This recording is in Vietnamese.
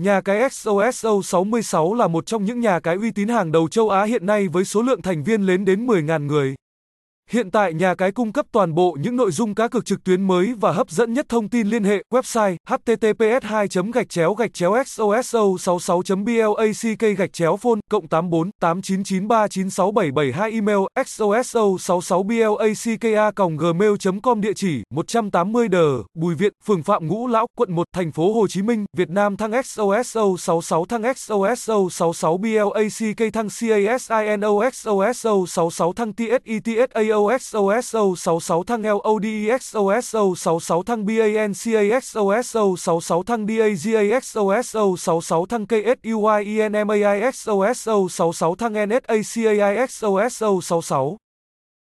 Nhà cái XOSO 66 là một trong những nhà cái uy tín hàng đầu châu Á hiện nay với số lượng thành viên lên đến 10.000 người. Hiện tại nhà cái cung cấp toàn bộ những nội dung cá cược trực tuyến mới và hấp dẫn nhất thông tin liên hệ, website https 2 gạch chéo gạch chéo xoso 66 black gạch chéo phone cộng 84 8993967772 email xoso 66 blacka gmail com địa chỉ 180 đờ Bùi Viện, phường Phạm Ngũ Lão, quận 1 thành phố Hồ Chí Minh, Việt Nam, thăng xoso 66 thăng xoso 66 black thăng casinoxoso 66 thăng tsitsa BOXOSO66 thăng LODEXOSO66 thăng BANCAXOSO66 thăng DAGAXOSO66 thăng KSUYENMAIXOSO66 thăng NSACAIXOSO66